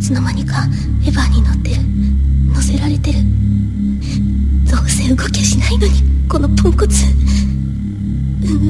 いつの間にかエヴァに乗ってる。乗せられてる。どうせ動きゃしないのにこのポンコツ。うん。